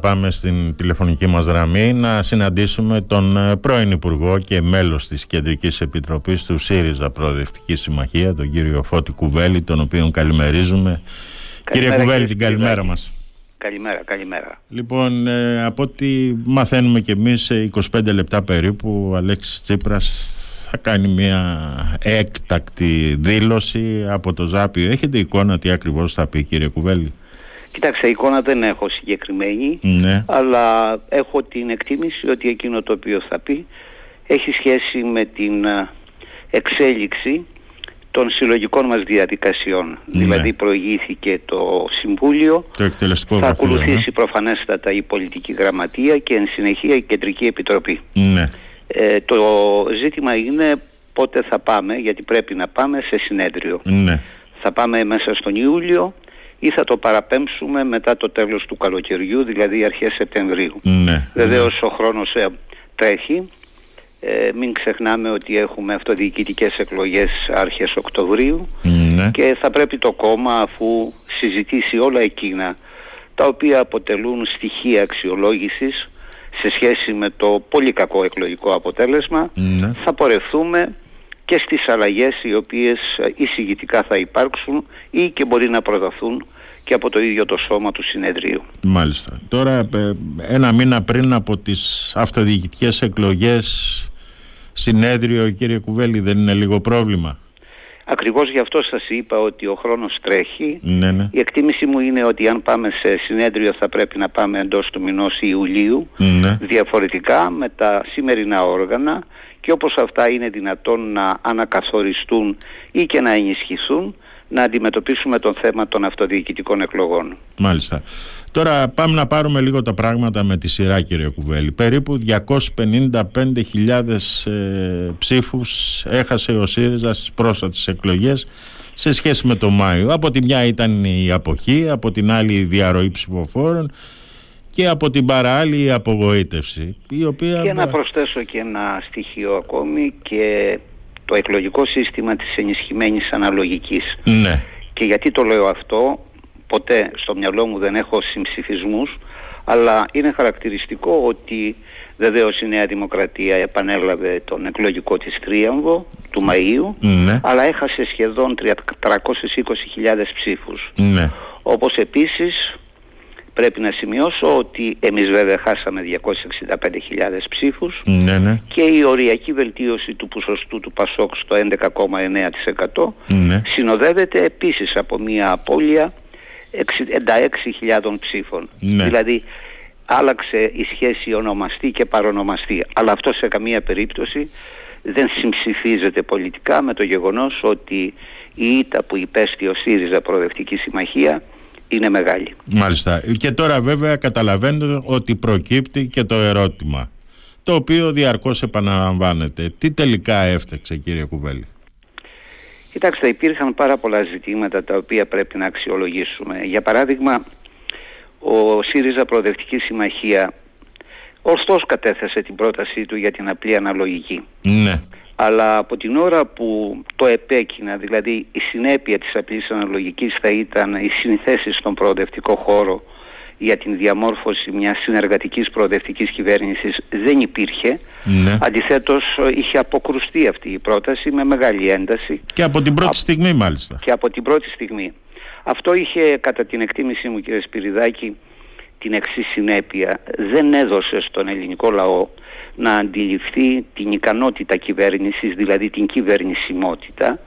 Πάμε στην τηλεφωνική μας γραμμή να συναντήσουμε τον ε, πρώην Υπουργό και μέλος της Κεντρικής Επιτροπής του ΣΥΡΙΖΑ Προοδευτική Συμμαχία, τον κύριο Φώτη Κουβέλη, τον οποίο καλημερίζουμε. Καλημέρα, κύριε Κουβέλη, την καλημέρα μας. Καλημέρα, καλημέρα. Λοιπόν, ε, από ό,τι μαθαίνουμε και εμείς σε 25 λεπτά περίπου, ο Αλέξης Τσίπρας θα κάνει μια έκτακτη δήλωση από το Ζάπιο. Έχετε εικόνα τι ακριβώς θα πει κύριε Κουβέλη; Κοιτάξτε, εικόνα δεν έχω συγκεκριμένη, ναι. αλλά έχω την εκτίμηση ότι εκείνο το οποίο θα πει έχει σχέση με την ε, εξέλιξη των συλλογικών μας διαδικασιών. Ναι. Δηλαδή προηγήθηκε το Συμβούλιο, το θα ακολουθήσει ναι. προφανέστατα η Πολιτική Γραμματεία και εν συνεχεία η Κεντρική Επιτροπή. Ναι. Ε, το ζήτημα είναι πότε θα πάμε, γιατί πρέπει να πάμε σε συνέδριο. Ναι. Θα πάμε μέσα στον Ιούλιο ή θα το παραπέμψουμε μετά το τέλος του καλοκαιριού, δηλαδή αρχές Σεπτεμβρίου. Ναι. Βεβαίως ο χρόνος ε, τρέχει. Ε, μην ξεχνάμε ότι έχουμε αυτοδιοικητικές εκλογές αρχές Οκτωβρίου ναι. και θα πρέπει το κόμμα αφού συζητήσει όλα εκείνα τα οποία αποτελούν στοιχεία αξιολόγησης σε σχέση με το πολύ κακό εκλογικό αποτέλεσμα ναι. θα πορευθούμε και στις αλλαγές οι οποίες εισηγητικά θα υπάρξουν ή και μπορεί να προταθούν και από το ίδιο το σώμα του συνεδρίου. Μάλιστα. Τώρα ε, ένα μήνα πριν από τις αυτοδιοικητικές εκλογές συνέδριο κύριε Κουβέλη δεν είναι λίγο πρόβλημα; Ακριβώς γι' αυτό σας είπα ότι ο χρόνος τρέχει. Ναι, ναι. Η εκτίμηση μου είναι ότι αν πάμε σε συνέδριο θα πρέπει να πάμε εντός του μηνός Ιουλίου. Ναι. Διαφορετικά με τα σημερινά όργανα και όπως αυτά είναι δυνατόν να ανακαθοριστούν ή και να ενισχυθούν να αντιμετωπίσουμε τον θέμα των αυτοδιοικητικών εκλογών. Μάλιστα. Τώρα πάμε να πάρουμε λίγο τα πράγματα με τη σειρά κύριε Κουβέλη. Περίπου 255.000 ε, ψήφους έχασε ο ΣΥΡΙΖΑ στις πρόσφατες εκλογές σε σχέση με το Μάιο. Από τη μια ήταν η αποχή, από την άλλη η διαρροή ψηφοφόρων και από την παράλληλη η απογοήτευση. Η οποία... Και να προσθέσω και ένα στοιχείο ακόμη και το εκλογικό σύστημα της ενισχυμένης αναλογικής. Ναι. Και γιατί το λέω αυτό, ποτέ στο μυαλό μου δεν έχω συμψηφισμούς, αλλά είναι χαρακτηριστικό ότι βεβαίως η Νέα Δημοκρατία επανέλαβε τον εκλογικό της τρίαμβο του Μαΐου, ναι. αλλά έχασε σχεδόν 320.000 ψήφους. Ναι. Όπως επίσης Πρέπει να σημειώσω ότι εμείς βέβαια χάσαμε 265.000 ψήφους ναι, ναι. και η οριακή βελτίωση του ποσοστού του Πασόκ στο 11,9% ναι. συνοδεύεται επίσης από μια απώλεια 66.000 ψήφων. Ναι. Δηλαδή άλλαξε η σχέση ονομαστή και παρονομαστή. Αλλά αυτό σε καμία περίπτωση δεν συμψηφίζεται πολιτικά με το γεγονός ότι η ήττα που υπέστη ο ΣΥΡΙΖΑ Προοδευτική Συμμαχία είναι μεγάλη. Μάλιστα. Και τώρα βέβαια καταλαβαίνετε ότι προκύπτει και το ερώτημα το οποίο διαρκώς επαναλαμβάνεται. Τι τελικά έφταξε κύριε Κουβέλη; Κοιτάξτε υπήρχαν πάρα πολλά ζητήματα τα οποία πρέπει να αξιολογήσουμε. Για παράδειγμα ο ΣΥΡΙΖΑ Προοδευτική Συμμαχία ωστόσο κατέθεσε την πρότασή του για την απλή αναλογική. Ναι αλλά από την ώρα που το επέκεινα, δηλαδή η συνέπεια της απλής αναλογικής θα ήταν οι συνθέσεις στον προοδευτικό χώρο για την διαμόρφωση μιας συνεργατικής προοδευτικής κυβέρνησης δεν υπήρχε. Ναι. Αντιθέτως είχε αποκρουστεί αυτή η πρόταση με μεγάλη ένταση. Και από την πρώτη στιγμή μάλιστα. Και από την πρώτη στιγμή. Αυτό είχε κατά την εκτίμησή μου κύριε Σπυριδάκη την εξής συνέπεια. Δεν έδωσε στον ελληνικό λαό να αντιληφθεί την ικανότητα κυβέρνησης, δηλαδή την κυβερνησιμότητα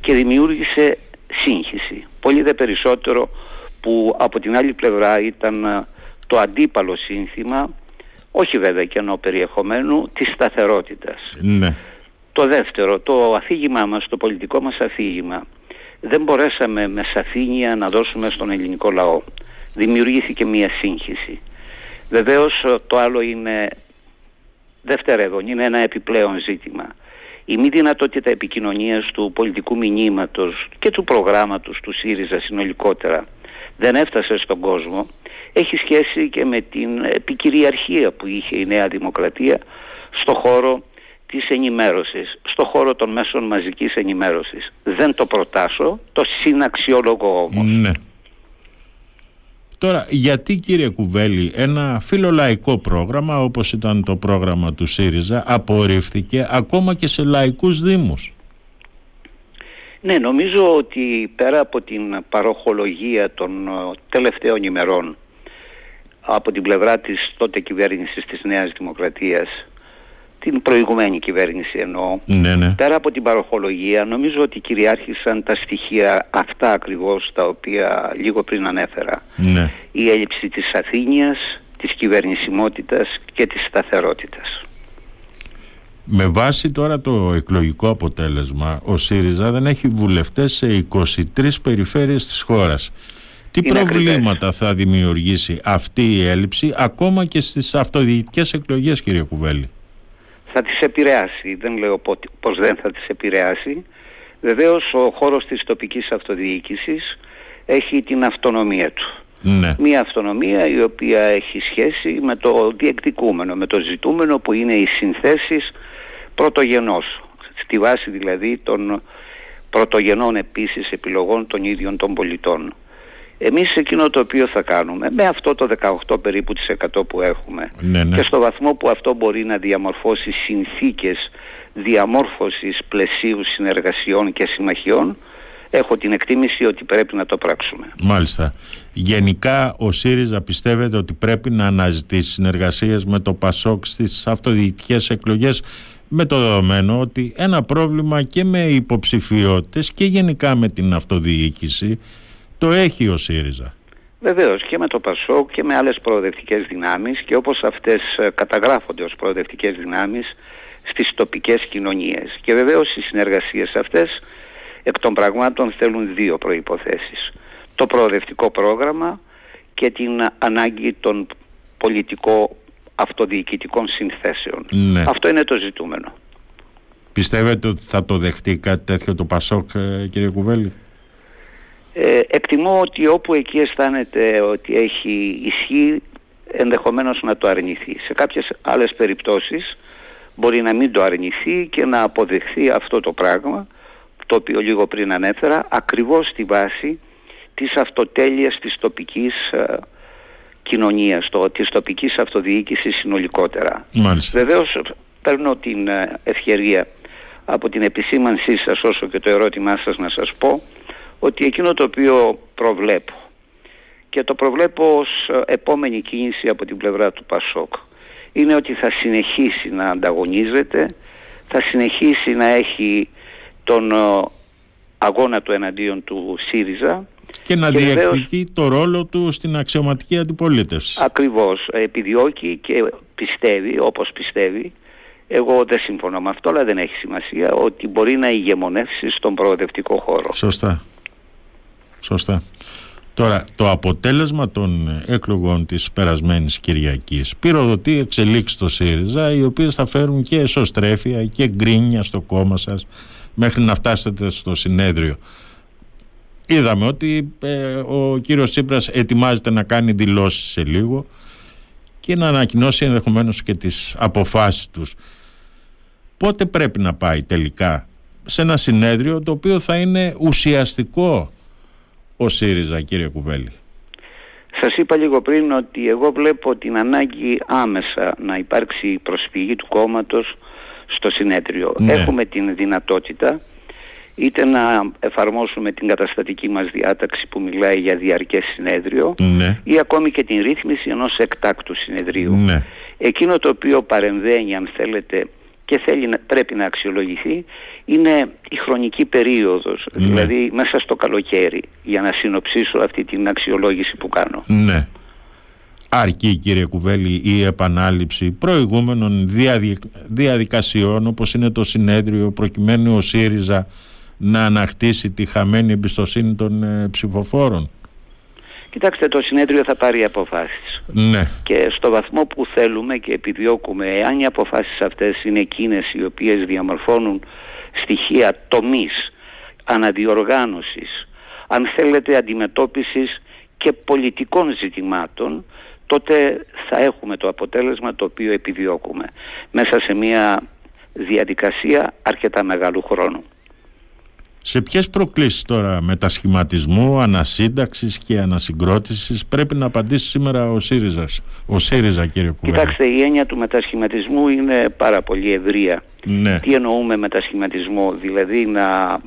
και δημιούργησε σύγχυση. Πολύ δε περισσότερο που από την άλλη πλευρά ήταν ε, το αντίπαλο σύνθημα, όχι βέβαια και ενώ περιεχομένου, της σταθερότητας. Ναι. Το δεύτερο, το αφήγημά μας, το πολιτικό μας αφήγημα, δεν μπορέσαμε με σαφήνεια να δώσουμε στον ελληνικό λαό. Δημιουργήθηκε μία σύγχυση. Βεβαίως το άλλο είναι δευτερεύον, είναι ένα επιπλέον ζήτημα. Η μη δυνατότητα επικοινωνίας του πολιτικού μηνύματος και του προγράμματος του ΣΥΡΙΖΑ συνολικότερα δεν έφτασε στον κόσμο έχει σχέση και με την επικυριαρχία που είχε η Νέα Δημοκρατία στο χώρο της ενημέρωσης, στο χώρο των μέσων μαζικής ενημέρωσης. Δεν το προτάσω, το συναξιολογώ όμως. Ναι. Τώρα, γιατί κύριε Κουβέλη, ένα φιλολαϊκό πρόγραμμα όπως ήταν το πρόγραμμα του ΣΥΡΙΖΑ απορρίφθηκε ακόμα και σε λαϊκούς δήμους; Ναι, νομίζω ότι πέρα από την παροχολογία των ε, τελευταίων ημερών από την πλευρά της τότε κυβέρνησης της Νέας Δημοκρατίας την προηγουμένη κυβέρνηση εννοώ. Ναι, ναι. πέρα από την παροχολογία νομίζω ότι κυριάρχησαν τα στοιχεία αυτά ακριβώς τα οποία λίγο πριν ανέφερα. Ναι. η έλλειψη της Αθήνιας της κυβερνησιμότητας και της σταθερότητας. Με βάση τώρα το εκλογικό αποτέλεσμα ο ΣΥΡΙΖΑ δεν έχει βουλευτές σε 23 περιφέρειες της χώρας. Τι προβλήματα θα δημιουργήσει αυτή η έλλειψη ακόμα και στις αυτοδιοικητικές εκλογές κύριε Κουβέλη; Θα τις επηρεάσει. Δεν λέω πως δεν θα τις επηρεάσει. Βεβαίως ο χώρος της τοπικής αυτοδιοίκησης έχει την αυτονομία του. Ναι. Μια αυτονομία η οποία έχει σχέση με το διεκδικούμενο, με το ζητούμενο που είναι οι συνθέσεις πρωτογενός. Στη βάση δηλαδή των πρωτογενών επίσης επιλογών των ίδιων των πολιτών. Εμείς εκείνο το οποίο θα κάνουμε με αυτό το 18 περίπου της 100 που έχουμε ναι, ναι. και στο βαθμό που αυτό μπορεί να διαμορφώσει συνθήκες διαμόρφωσης πλαισίου συνεργασιών και συμμαχιών έχω την εκτίμηση ότι πρέπει να το πράξουμε. Μάλιστα. Γενικά ο ΣΥΡΙΖΑ πιστεύετε ότι πρέπει να αναζητήσει συνεργασίες με το ΠΑΣΟΚ στις αυτοδιοικητικές εκλογές με το δεδομένο ότι ένα πρόβλημα και με υποψηφιότητες και γενικά με την αυτοδιοίκηση το έχει ο ΣΥΡΙΖΑ. Βεβαίως και με το ΠΑΣΟΚ και με άλλες προοδευτικές δυνάμεις και όπως αυτές ε, καταγράφονται ως προοδευτικές δυνάμεις στις τοπικές κοινωνίες. Και βεβαίως οι συνεργασίες αυτές εκ των πραγμάτων θέλουν δύο προϋποθέσεις. Το προοδευτικό πρόγραμμα και την ανάγκη των πολιτικών αυτοδιοικητικών συνθέσεων. Ναι. Αυτό είναι το ζητούμενο. Πιστεύετε ότι θα το δεχτεί κάτι τέτοιο το ΠΑΣΟΚ ε, κύριε Κουβέλη; Ε, εκτιμώ ότι όπου εκεί αισθάνεται ότι έχει ισχύ ενδεχομένως να το αρνηθεί. Σε κάποιες άλλες περιπτώσεις μπορεί να μην το αρνηθεί και να αποδεχθεί αυτό το πράγμα το οποίο λίγο πριν ανέφερα ακριβώς στη βάση της αυτοτέλειας της τοπικής ε, κοινωνίας, το, της τοπικής αυτοδιοίκησης συνολικότερα. Μάλιστα. Βεβαίως παίρνω την ε, ευκαιρία από την επισήμανσή σας όσο και το ερώτημά σας να σας πω ότι εκείνο το οποίο προβλέπω και το προβλέπω ως ε, επόμενη κίνηση από την πλευρά του Πασόκ είναι ότι θα συνεχίσει να ανταγωνίζεται, θα συνεχίσει να έχει τον ε, αγώνα του εναντίον του ΣΥΡΙΖΑ και να διεκδικεί το ρόλο του στην αξιωματική αντιπολίτευση. Ακριβώς, επιδιώκει και πιστεύει όπως πιστεύει εγώ δεν συμφωνώ με αυτό, αλλά δεν έχει σημασία ότι μπορεί να ηγεμονεύσει στον προοδευτικό χώρο. Σωστά. Σωστά. Τώρα, το αποτέλεσμα των εκλογών της περασμένης Κυριακής πυροδοτεί εξελίξεις στο ΣΥΡΙΖΑ οι οποίες θα φέρουν και εσωστρέφεια και γκρίνια στο κόμμα σας μέχρι να φτάσετε στο συνέδριο. Είδαμε ότι ε, ο κύριος Τσίπρας ετοιμάζεται να κάνει δηλώσεις σε λίγο και να ανακοινώσει ενδεχομένως και τις αποφάσεις τους. Πότε πρέπει να πάει τελικά σε ένα συνέδριο το οποίο θα είναι ουσιαστικό ο ΣΥΡΙΖΑ κύριε Κουβέλη. Σας είπα λίγο πριν ότι εγώ βλέπω την ανάγκη άμεσα να υπάρξει προσφυγή του κόμματος στο συνέδριο. Ναι. Έχουμε την δυνατότητα είτε να εφαρμόσουμε την καταστατική μας διάταξη που μιλάει για διαρκές συνέδριο ναι. ή ακόμη και την ρύθμιση ενός εκτάκτου συνεδρίου. Ναι. Εκείνο το οποίο παρεμβαίνει αν θέλετε και θέλει να, πρέπει να αξιολογηθεί είναι η χρονική περίοδος, Ναι. δηλαδή μέσα στο καλοκαίρι, για να συνοψίσω αυτή την αξιολόγηση που κάνω. Ναι. Αρκεί κύριε Κουβέλη η επανάληψη προηγούμενων διαδικ... διαδικασιών όπως είναι το συνέδριο προκειμένου ο ΣΥΡΙΖΑ να ανακτήσει τη χαμένη εμπιστοσύνη των ε, ψηφοφόρων. Κοιτάξτε, το συνέδριο θα πάρει αποφάσεις. Ναι. Και στο βαθμό που θέλουμε και επιδιώκουμε, εάν οι αποφάσεις αυτές είναι εκείνες οι οποίες διαμορφώνουν στοιχεία τομής, αναδιοργάνωσης, αν θέλετε αντιμετώπισης και πολιτικών ζητημάτων, τότε θα έχουμε το αποτέλεσμα το οποίο επιδιώκουμε μέσα σε μια διαδικασία αρκετά μεγάλου χρόνου. Σε ποιες προκλήσεις τώρα μετασχηματισμού, ανασύνταξης και ανασυγκρότησης πρέπει να απαντήσει σήμερα ο ΣΥΡΙΖΑ, ο ΣΥΡΙΖΑ κύριε Κουβέλη. Κοιτάξτε η έννοια του μετασχηματισμού είναι πάρα πολύ ευρεία. Ναι. Τι εννοούμε μετασχηματισμό, δηλαδή να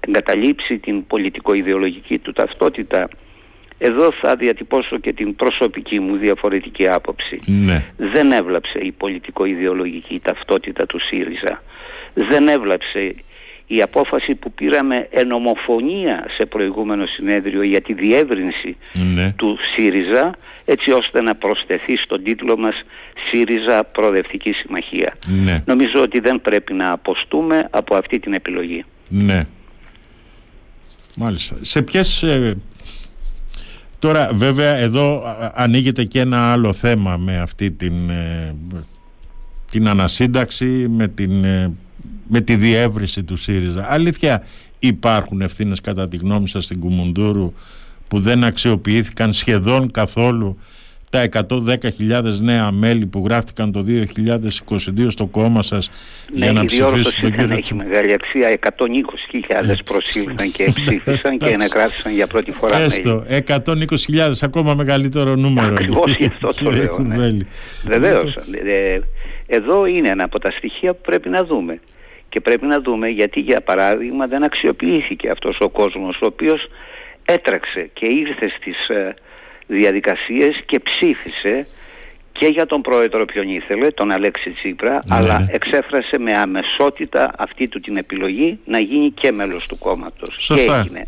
εγκαταλείψει την πολιτικο-ιδεολογική του ταυτότητα. Εδώ θα διατυπώσω και την προσωπική μου διαφορετική άποψη. Ναι. Δεν έβλαψε η πολιτικο-ιδεολογική ταυτότητα του ΣΥΡΙΖΑ. Δεν έβλαψε η απόφαση που πήραμε εν ομοφωνία σε προηγούμενο συνέδριο για τη διεύρυνση Ναι. του ΣΥΡΙΖΑ έτσι ώστε να προσθεθεί στον τίτλο μας ΣΥΡΙΖΑ Προοδευτική Συμμαχία. Ναι. Νομίζω ότι δεν πρέπει να αποστούμε από αυτή την επιλογή. Ναι. Μάλιστα. Σε ποιες... ε, Τώρα βέβαια εδώ α- ανοίγεται και ένα άλλο θέμα με αυτή την, ε, την ανασύνταξη, με, την, ε, με τη διεύρυνση του ΣΥΡΙΖΑ. Αλήθεια υπάρχουν ευθύνες κατά τη γνώμη σας στην Κουμουντούρου που δεν αξιοποιήθηκαν σχεδόν καθόλου τα 110.000 νέα μέλη που γράφτηκαν το 2022 στο κόμμα σας για να Ναι, η ψηφίσουν διόρθωση τον δεν κύριο έχει Τσίπρα. μεγάλη αξία. 120.000 προσήλθαν και ψήφισαν και ενεγράφησαν για πρώτη φορά μέλη. Έστω, 120.000 ακόμα μεγαλύτερο νούμερο. Ακριβώς γι' αυτό το Κύριε λέω, ναι. Κουβέλη. Βεβαίως. Ε, εδώ είναι ένα από τα στοιχεία που πρέπει να δούμε. Και πρέπει να δούμε γιατί για παράδειγμα δεν αξιοποιήθηκε αυτός ο κόσμος ο οποίος έτρεξε και ήρθε στις ε, διαδικασίες και ψήφισε και για τον πρόεδρο ποιον ήθελε, τον Αλέξη Τσίπρα, Ναι, αλλά ναι. εξέφρασε με αμεσότητα αυτή του την επιλογή να γίνει και μέλος του κόμματος. Σωστά. Και έγινε.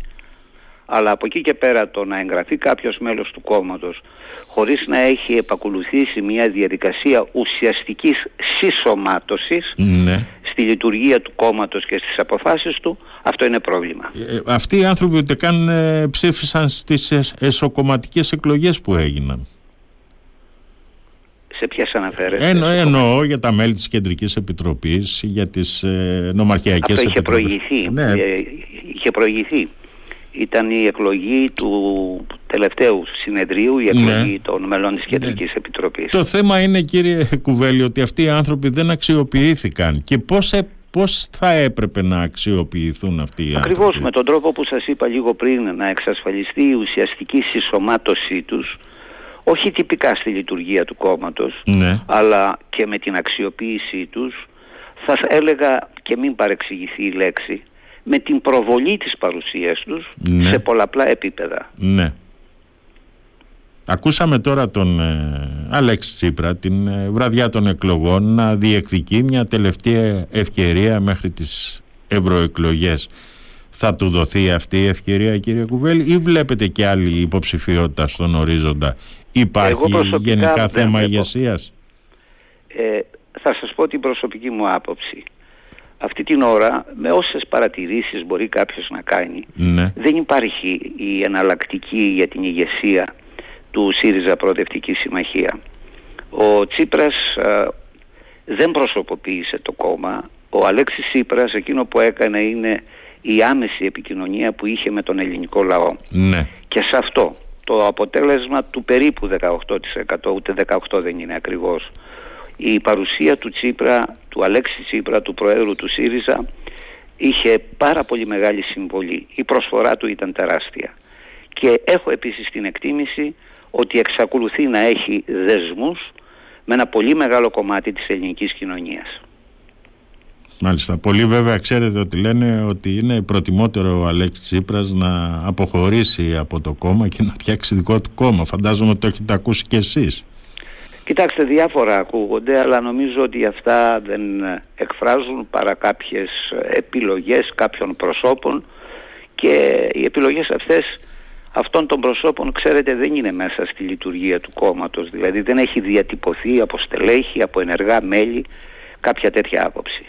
Αλλά από εκεί και πέρα το να εγγραφεί κάποιος μέλος του κόμματος χωρίς να έχει επακολουθήσει μια διαδικασία ουσιαστικής συσσωμάτωσης Ναι. Στη λειτουργία του κόμματος και στις αποφάσεις του, αυτό είναι πρόβλημα. Ε, αυτοί οι άνθρωποι ούτε καν ε, ψήφισαν στις εσ- εσωκομματικές εκλογές που έγιναν. Σε ποιες αναφέρεται. Εννο, εννοώ για τα μέλη της Κεντρικής Επιτροπής, για τις ε, νομαρχιακές Αυτό είχε επιτροπές. προηγηθεί. Ναι, Ε, είχε προηγηθεί. Ήταν η εκλογή του τελευταίου συνεδρίου, η εκλογή Ναι. των μελών της Κεντρικής Επιτροπής. Το θέμα είναι κύριε Κουβέλη ότι αυτοί οι άνθρωποι δεν αξιοποιήθηκαν και πώς, ε, πώς θα έπρεπε να αξιοποιηθούν αυτοί οι Ακριβώς άνθρωποι. με τον τρόπο που σας είπα λίγο πριν να εξασφαλιστεί η ουσιαστική συσσωμάτωσή τους όχι τυπικά στη λειτουργία του κόμματος Ναι. αλλά και με την αξιοποίησή τους θα έλεγα και μην παρεξηγηθεί η λέξη με την προβολή της παρουσίας τους Ναι. σε πολλαπλά επίπεδα. Ναι. Ακούσαμε τώρα τον ε, Αλέξη Τσίπρα την ε, βραδιά των εκλογών να διεκδικεί μια τελευταία ευκαιρία μέχρι τις ευρωεκλογές. Θα του δοθεί αυτή η ευκαιρία κύριε Κουβέλη ή βλέπετε και άλλη υποψηφιότητα στον ορίζοντα; Υπάρχει Εγώ προσωπικά γενικά δεν θέμα βλέπω. ηγεσίας; Ε, θα σας πω την προσωπική μου άποψη. Αυτή την ώρα με όσες παρατηρήσεις μπορεί κάποιος να κάνει Ναι. δεν υπάρχει η εναλλακτική για την ηγεσία του ΣΥΡΙΖΑ Προοδευτική Συμμαχία. Ο Τσίπρας α, δεν προσωποποίησε το κόμμα. Ο Αλέξης Τσίπρας εκείνο που έκανε είναι η άμεση επικοινωνία που είχε με τον ελληνικό λαό. Ναι. Και σε αυτό το αποτέλεσμα του περίπου 18% ούτε 18 δεν είναι ακριβώς η παρουσία του Τσίπρα, του Αλέξη Τσίπρα, του Προέδρου του ΣΥΡΙΖΑ είχε πάρα πολύ μεγάλη συμβολή. Η προσφορά του ήταν τεράστια. Και έχω επίσης την εκτίμηση ότι εξακολουθεί να έχει δεσμούς με ένα πολύ μεγάλο κομμάτι της ελληνικής κοινωνίας. Μάλιστα. Πολλοί βέβαια ξέρετε ότι λένε ότι είναι προτιμότερο ο Αλέξης Τσίπρας να αποχωρήσει από το κόμμα και να φτιάξει δικό του κόμμα. Φαντάζομαι ότι το έχετε ακούσει κι εσείς. Κοιτάξτε, διάφορα ακούγονται, αλλά νομίζω ότι αυτά δεν εκφράζουν παρά κάποιες επιλογές κάποιων προσώπων και οι επιλογές αυτές αυτών των προσώπων, ξέρετε, δεν είναι μέσα στη λειτουργία του κόμματος. Δηλαδή δεν έχει διατυπωθεί από στελέχη, από ενεργά μέλη κάποια τέτοια άποψη.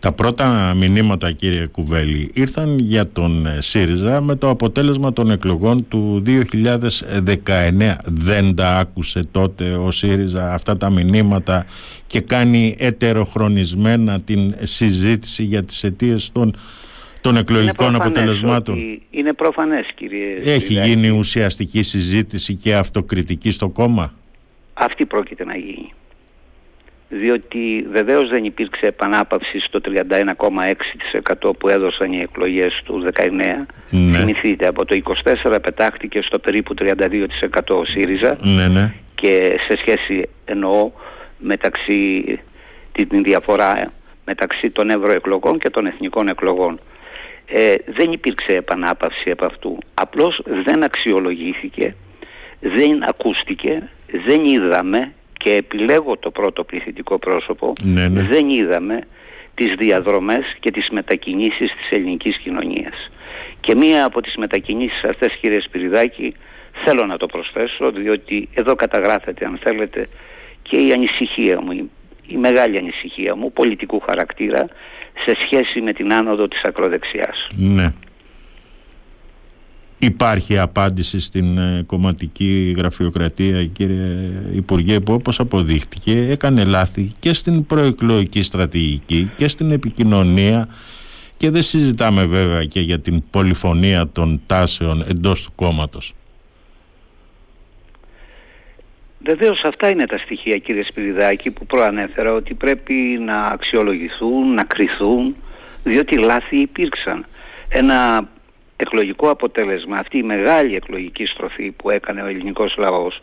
Τα πρώτα μηνύματα κύριε Κουβέλη ήρθαν για τον ε, ΣΥΡΙΖΑ με το αποτέλεσμα των εκλογών του 2019. Δεν τα άκουσε τότε ο ΣΥΡΙΖΑ αυτά τα μηνύματα και κάνει ετεροχρονισμένα την συζήτηση για τις αιτίες των, των εκλογικών είναι προφανές αποτελεσμάτων. ότι- Είναι προφανές κύριε Έχει Σπυράκη. γίνει ουσιαστική συζήτηση και αυτοκριτική στο κόμμα; Αυτή πρόκειται να γίνει. Διότι βεβαίως δεν υπήρξε επανάπαυση στο 31,6% που έδωσαν οι εκλογές του 19. Ναι. Θυμηθείτε, από το 24 πετάχτηκε στο περίπου 32% ο ΣΥΡΙΖΑ ναι, ναι. και σε σχέση εννοώ μεταξύ την διαφορά μεταξύ των ευρωεκλογών και των εθνικών εκλογών. Ε, δεν υπήρξε επανάπαυση από αυτού. Απλώς δεν αξιολογήθηκε, δεν ακούστηκε, δεν είδαμε και επιλέγω το πρώτο πληθυντικό πρόσωπο, ναι, ναι. δεν είδαμε τις διαδρομές και τις μετακινήσεις της ελληνικής κοινωνίας. Και μία από τις μετακινήσεις αυτές κύριε Σπυριδάκη θέλω να το προσθέσω διότι εδώ καταγράφεται αν θέλετε και η ανησυχία μου, η μεγάλη ανησυχία μου πολιτικού χαρακτήρα σε σχέση με την άνοδο της ακροδεξιάς. Ναι. Υπάρχει απάντηση στην ε, κομματική γραφειοκρατία κύριε Υπουργέ που όπως αποδείχτηκε έκανε λάθη και στην προεκλογική στρατηγική και στην επικοινωνία και δεν συζητάμε βέβαια και για την πολυφωνία των τάσεων εντός του κόμματος. Βεβαίως αυτά είναι τα στοιχεία κύριε Σπυριδάκη που προανέφερα ότι πρέπει να αξιολογηθούν, να κριθούν διότι λάθη υπήρξαν. Ένα εκλογικό αποτέλεσμα, αυτή η μεγάλη εκλογική στροφή που έκανε ο ελληνικός λαός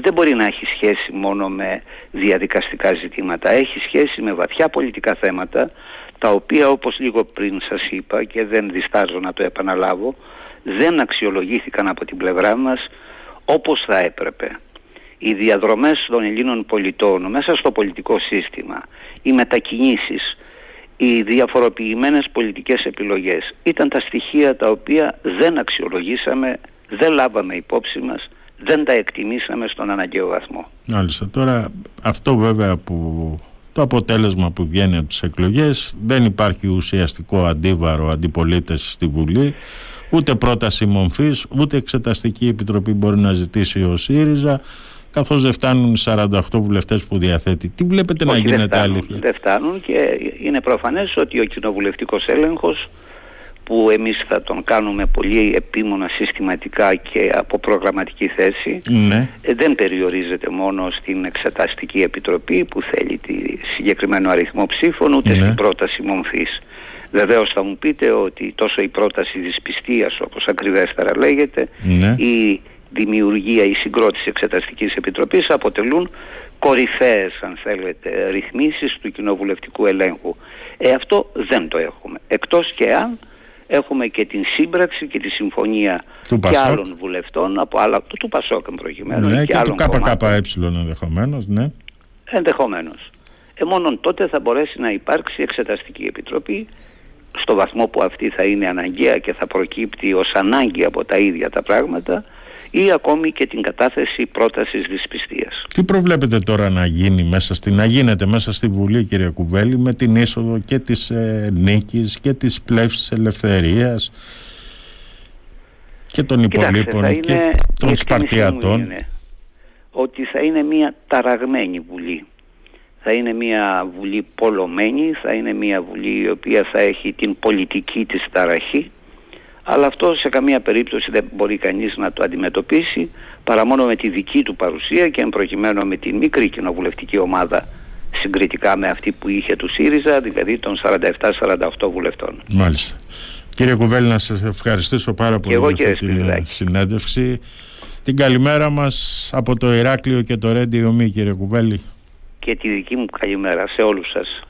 δεν μπορεί να έχει σχέση μόνο με διαδικαστικά ζητήματα. Έχει σχέση με βαθιά πολιτικά θέματα τα οποία όπως λίγο πριν σας είπα και δεν διστάζω να το επαναλάβω δεν αξιολογήθηκαν από την πλευρά μας όπως θα έπρεπε οι διαδρομές των Ελλήνων πολιτών μέσα στο πολιτικό σύστημα, οι μετακινήσεις, οι διαφοροποιημένες πολιτικές επιλογές ήταν τα στοιχεία τα οποία δεν αξιολογήσαμε, δεν λάβαμε υπόψη μας, δεν τα εκτιμήσαμε στον αναγκαίο βαθμό. Μάλιστα. Τώρα αυτό βέβαια που το αποτέλεσμα που βγαίνει από τις εκλογές δεν υπάρχει ουσιαστικό αντίβαρο αντιπολίτες στη Βουλή ούτε πρόταση μομφής ούτε εξεταστική επιτροπή μπορεί να ζητήσει ο ΣΥΡΙΖΑ καθώς δεν φτάνουν οι 48 βουλευτές που διαθέτει. Τι βλέπετε να γίνεται δεν αλήθεια; Δεν φτάνουν και είναι προφανές ότι ο κοινοβουλευτικός έλεγχος που εμείς θα τον κάνουμε πολύ επίμονα συστηματικά και από προγραμματική θέση ναι. Ε, δεν περιορίζεται μόνο στην Εξεταστική Επιτροπή που θέλει τη συγκεκριμένο αριθμό ψήφων ούτε ναι. στην πρόταση μομφής. Βεβαίως θα μου πείτε ότι τόσο η πρόταση της πιστείας όπως ακριβέστερα λέγεται ναι. η δημιουργία, η συγκρότηση Εξεταστικής Επιτροπής αποτελούν κορυφαίες αν θέλετε ρυθμίσεις του κοινοβουλευτικού ελέγχου. Ε, αυτό δεν το έχουμε. Εκτός και αν έχουμε και την σύμπραξη και τη συμφωνία του και άλλων βουλευτών από άλλα, του, του Πασόκ προκειμένου ναι, και, και άλλων του ΚΚΕ ενδεχομένως, ναι. Ενδεχομένως. Ε, μόνον τότε θα μπορέσει να υπάρξει εξεταστική επιτροπή στο βαθμό που αυτή θα είναι αναγκαία και θα προκύπτει ως ανάγκη από τα ίδια τα πράγματα ή ακόμη και την κατάθεση πρότασης δυσπιστίας. Τι προβλέπετε τώρα να γίνει μέσα στη, να γίνεται μέσα στη Βουλή κύριε Κουβέλη με την είσοδο και της ε, νίκης και της πλεύσης ελευθερίας και των υπολείπων και των Σπαρτιατών; ότι θα είναι μια ταραγμένη Βουλή. Θα είναι μια Βουλή πολλωμένη, θα είναι μια Βουλή η οποία θα έχει την πολιτική της ταραχή αλλά αυτό σε καμία περίπτωση δεν μπορεί κανείς να το αντιμετωπίσει παρά μόνο με τη δική του παρουσία και προκειμένου με τη μικρή κοινοβουλευτική ομάδα συγκριτικά με αυτή που είχε του ΣΥΡΙΖΑ, δηλαδή των 47-48 βουλευτών. Μάλιστα. Κύριε Κουβέλη, να σας ευχαριστήσω πάρα πολύ για αυτή την συνέντευξη. Την καλημέρα μας από το Ηράκλειο και το Ρέντι Ομί, κύριε Κουβέλη. Και τη δική μου καλημέρα σε όλους σας.